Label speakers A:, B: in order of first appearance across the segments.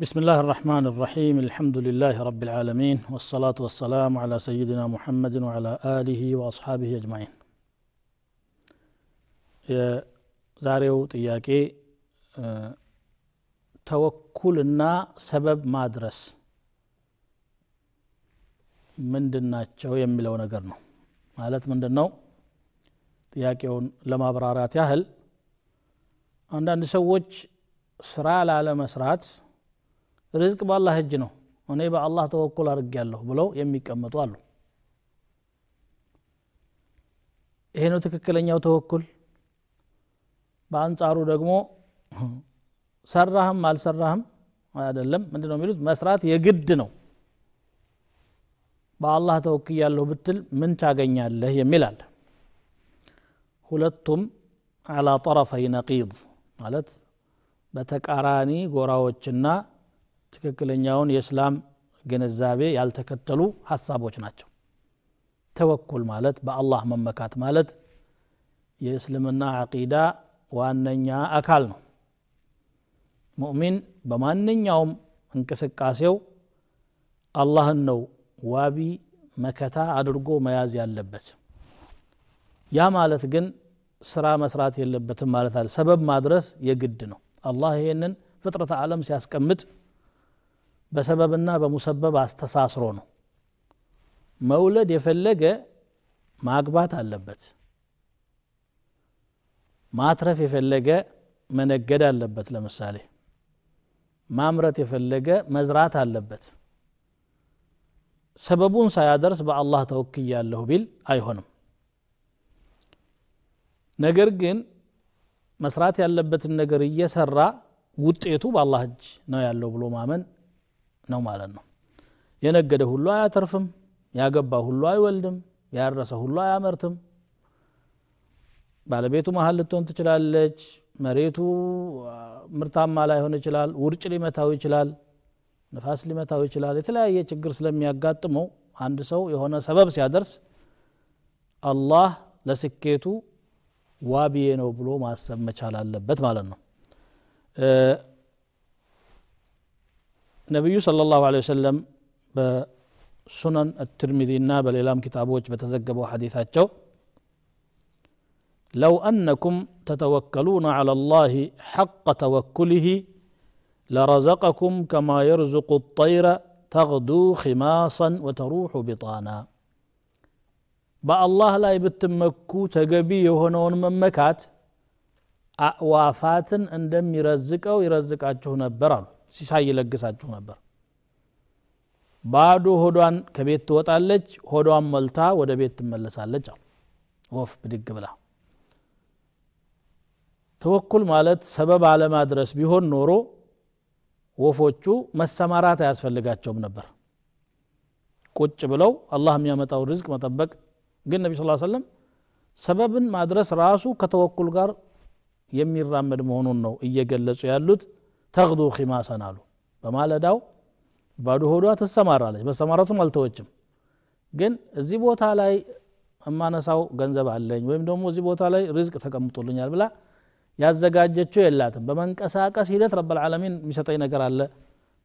A: بسم الله الرحمن الرحيم الحمد لله رب العالمين والصلاة والسلام على سيدنا محمد وعلى آله وأصحابه أجمعين የዛሬው ጥያቄ ተወኩልና ሰበብ ማድረስ ምንድን ናቸው የሚለው ነገር ነው ማለት ምንድን ነው ጥያቄውን ለማብራራት ያህል አንዳንድ ሰዎች ስራ ላለመስራት ርዝቅ በአላህ እጅ ነው። እኔ በአላህ ተወኩል አድርግ ያለሁ ብለው የሚቀመጡ አሉ። ይሄ ነው ትክክለኛው ተወኩል። በአንጻሩ ደግሞ ሰራህም አልሰራህም አይደለም። ምንድ ነው የሚሉት? መስራት የግድ ነው። በአላህ ተወክያለሁ ብትል ምን ታገኛለህ? አለ። ሁለቱም አላ ጠረፈይ ነቂድ ማለት በተቃራኒ ጎራዎችና ትክክለኛውን የእስላም ግንዛቤ ያልተከተሉ ሀሳቦች ናቸው። ተወኩል ማለት በአላህ መመካት ማለት የእስልምና አቂዳ ዋነኛ አካል ነው። ሙእሚን በማንኛውም እንቅስቃሴው አላህን ነው ዋቢ መከታ አድርጎ መያዝ ያለበት። ያ ማለት ግን ስራ መስራት የለበትም ማለት አለ ሰበብ ማድረስ የግድ ነው። አላህ ይሄንን ፍጥረተ ዓለም ሲያስቀምጥ በሰበብና በሙሰበብ አስተሳስሮ ነው። መውለድ የፈለገ ማግባት አለበት። ማትረፍ የፈለገ መነገድ አለበት። ለምሳሌ ማምረት የፈለገ መዝራት አለበት። ሰበቡን ሳያደርስ በአላህ ተወክያለሁ ቢል አይሆንም። ነገር ግን መስራት ያለበትን ነገር እየሰራ ውጤቱ በአላህ እጅ ነው ያለው ብሎ ማመን ነው ማለት ነው። የነገደ ሁሉ አያተርፍም ያገባ ሁሉ አይወልድም ያረሰ ሁሉ አያመርትም። ባለቤቱ መሀል ልትሆን ትችላለች መሬቱ ምርታማ ላይሆን ይችላል ውርጭ ሊመታው ይችላል ንፋስ ሊመታው ይችላል የተለያየ ችግር ስለሚያጋጥመው አንድ ሰው የሆነ ሰበብ ሲያደርስ አላህ ለስኬቱ ዋቢዬ ነው ብሎ ማሰብ መቻል አለበት ማለት ነው النبي صلى الله عليه وسلم بسنن الترمذي الناب الإلام كتابوش بتزقبوا حديثات لو أنكم تتوكلون على الله حق توكله لرزقكم كما يرزق الطير تغدو خماصا وتروح بطانا. با الله لا يبتمكو تقبي يهنون من مكات أعوافات أندم يرزق أو يرزق أجه نبرانو ሲሳይ ይለግሳችሁ ነበር። ባዶ ሆዷን ከቤት ትወጣለች ሆዷን መልታ ወደ ቤት ትመለሳለች አሉ። ወፍ ብድግ ብላ። ተወኩል ማለት ሰበብ አለማድረስ ቢሆን ኖሮ ወፎቹ መሰማራት አያስፈልጋቸውም ነበር። ቁጭ ብለው አላህ የሚያመጣው ርዝቅ መጠበቅ። ግን ነቢ ስ ሰለም ሰበብን ማድረስ ራሱ ከተወኩል ጋር የሚራመድ መሆኑን ነው እየገለጹ ያሉት ተግዱ ኪማሰን አሉ በማለዳው ባዶ ሆዷ ትሰማራለች መሰማራቱም አልተወችም ግን እዚህ ቦታ ላይ የማነሳው ገንዘብ አለኝ ወይም ደግሞ እዚህ ቦታ ላይ ሪዝቅ ተቀምጦልኛል ብላ ያዘጋጀችው የላትም በመንቀሳቀስ ሂደት ረብልዓለሚን የሚሰጠኝ ነገር አለ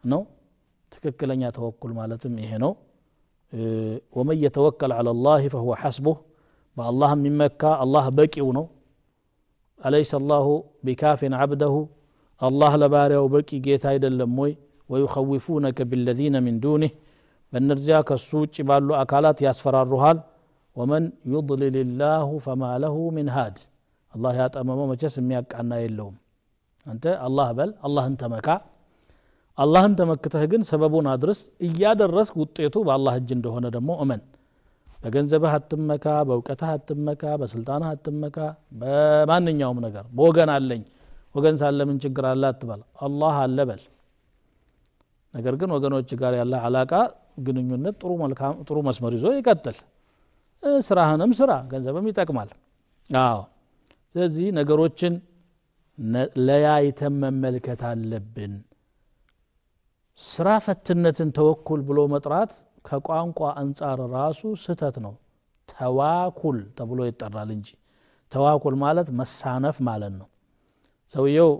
A: ነው ትክክለኛ ተወኩል ማለትም ይሄ ነው ወመን የተወከል አላ ላህ ፈሁወ ሐስቡህ በአላህ የሚመካ አላህ በቂው ነው አለይሰ አላሁ ቢካፊን ዓብደሁ አላህ ለባሪያው በቂ ጌታ አይደለም ወይ ወዩኸዊፉነከ ቢለዚነ ሚን ዱኒህ በእነዚያ ከሱ ውጭ ባሉ አካላት ያስፈራሩሃል ወመን ዩድልል ላሁ ፈማ ለሁ ሚን ሃድ አላህ ያጠመመው መቼስ የሚያቃና የለውም አንተ አላህ በል አላህን ተመካ አላህን ተመክተህ ግን ሰበቡን አድርስ እያደረስክ ውጤቱ በአላህ እጅ እንደሆነ ደግሞ እመን በገንዘብህ አትመካ በእውቀትህ አትመካ በስልጣንህ አትመካ በማንኛውም ነገር በወገን አለኝ ወገን ሳለ ምን ችግር አለ አትበል? አላህ አለ በል። ነገር ግን ወገኖች ጋር ያለ አላቃ ግንኙነት ጥሩ መልካም ጥሩ መስመር ይዞ ይቀጥል። ስራህንም ስራ ገንዘብም ይጠቅማል። አዎ። ስለዚህ ነገሮችን ለያይተን መመልከት አለብን። ስራ ፈትነትን ተወኩል ብሎ መጥራት ከቋንቋ አንጻር ራሱ ስተት ነው። ተዋኩል ተብሎ ይጠራል እንጂ ተዋኩል ማለት መሳነፍ ማለት ነው ሰውየው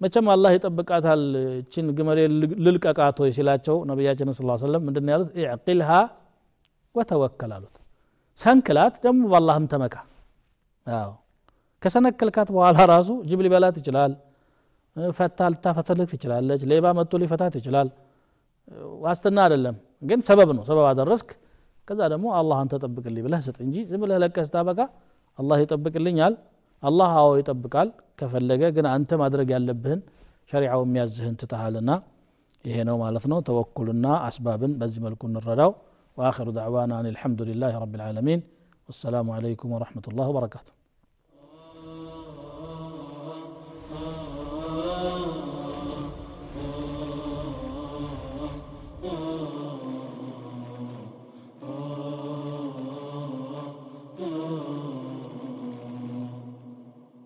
A: መቼም አላህ ይጠብቃታል እችን ግመሌ ልልቀቃት ወይ ሲላቸው ነቢያችን ስ ሰለም ምንድን ያሉት? ኢዕቂልሃ ወተወከል አሉት። ሰንክላት ደግሞ በአላህም ተመካ። አዎ። ከሰነከልካት በኋላ ራሱ ጅብ ሊበላት ይችላል ፈታ ልታፈተልክ ትችላለች ሌባ መጥቶ ሊፈታት ይችላል። ዋስትና አይደለም ግን ሰበብ ነው። ሰበብ አደረስክ ከዛ ደግሞ አላህ አንተ ጠብቅልኝ ብለህ ስጥ እንጂ ዝም ብለህ ለቀህ ስታበቃ አላህ ይጠብቅልኛል አላህ አዎ ይጠብቃል ከፈለገ ግን አንተ ማድረግ ያለብህን ሸሪዓው የሚያዝህን ትተሃልና ይሄ ነው ማለት ነው ተወኩልና አስባብን በዚህ መልኩ እንረዳው واخر دعوانا ان الحمد لله رب العالمين والسلام عليكم ورحمه الله وبركاته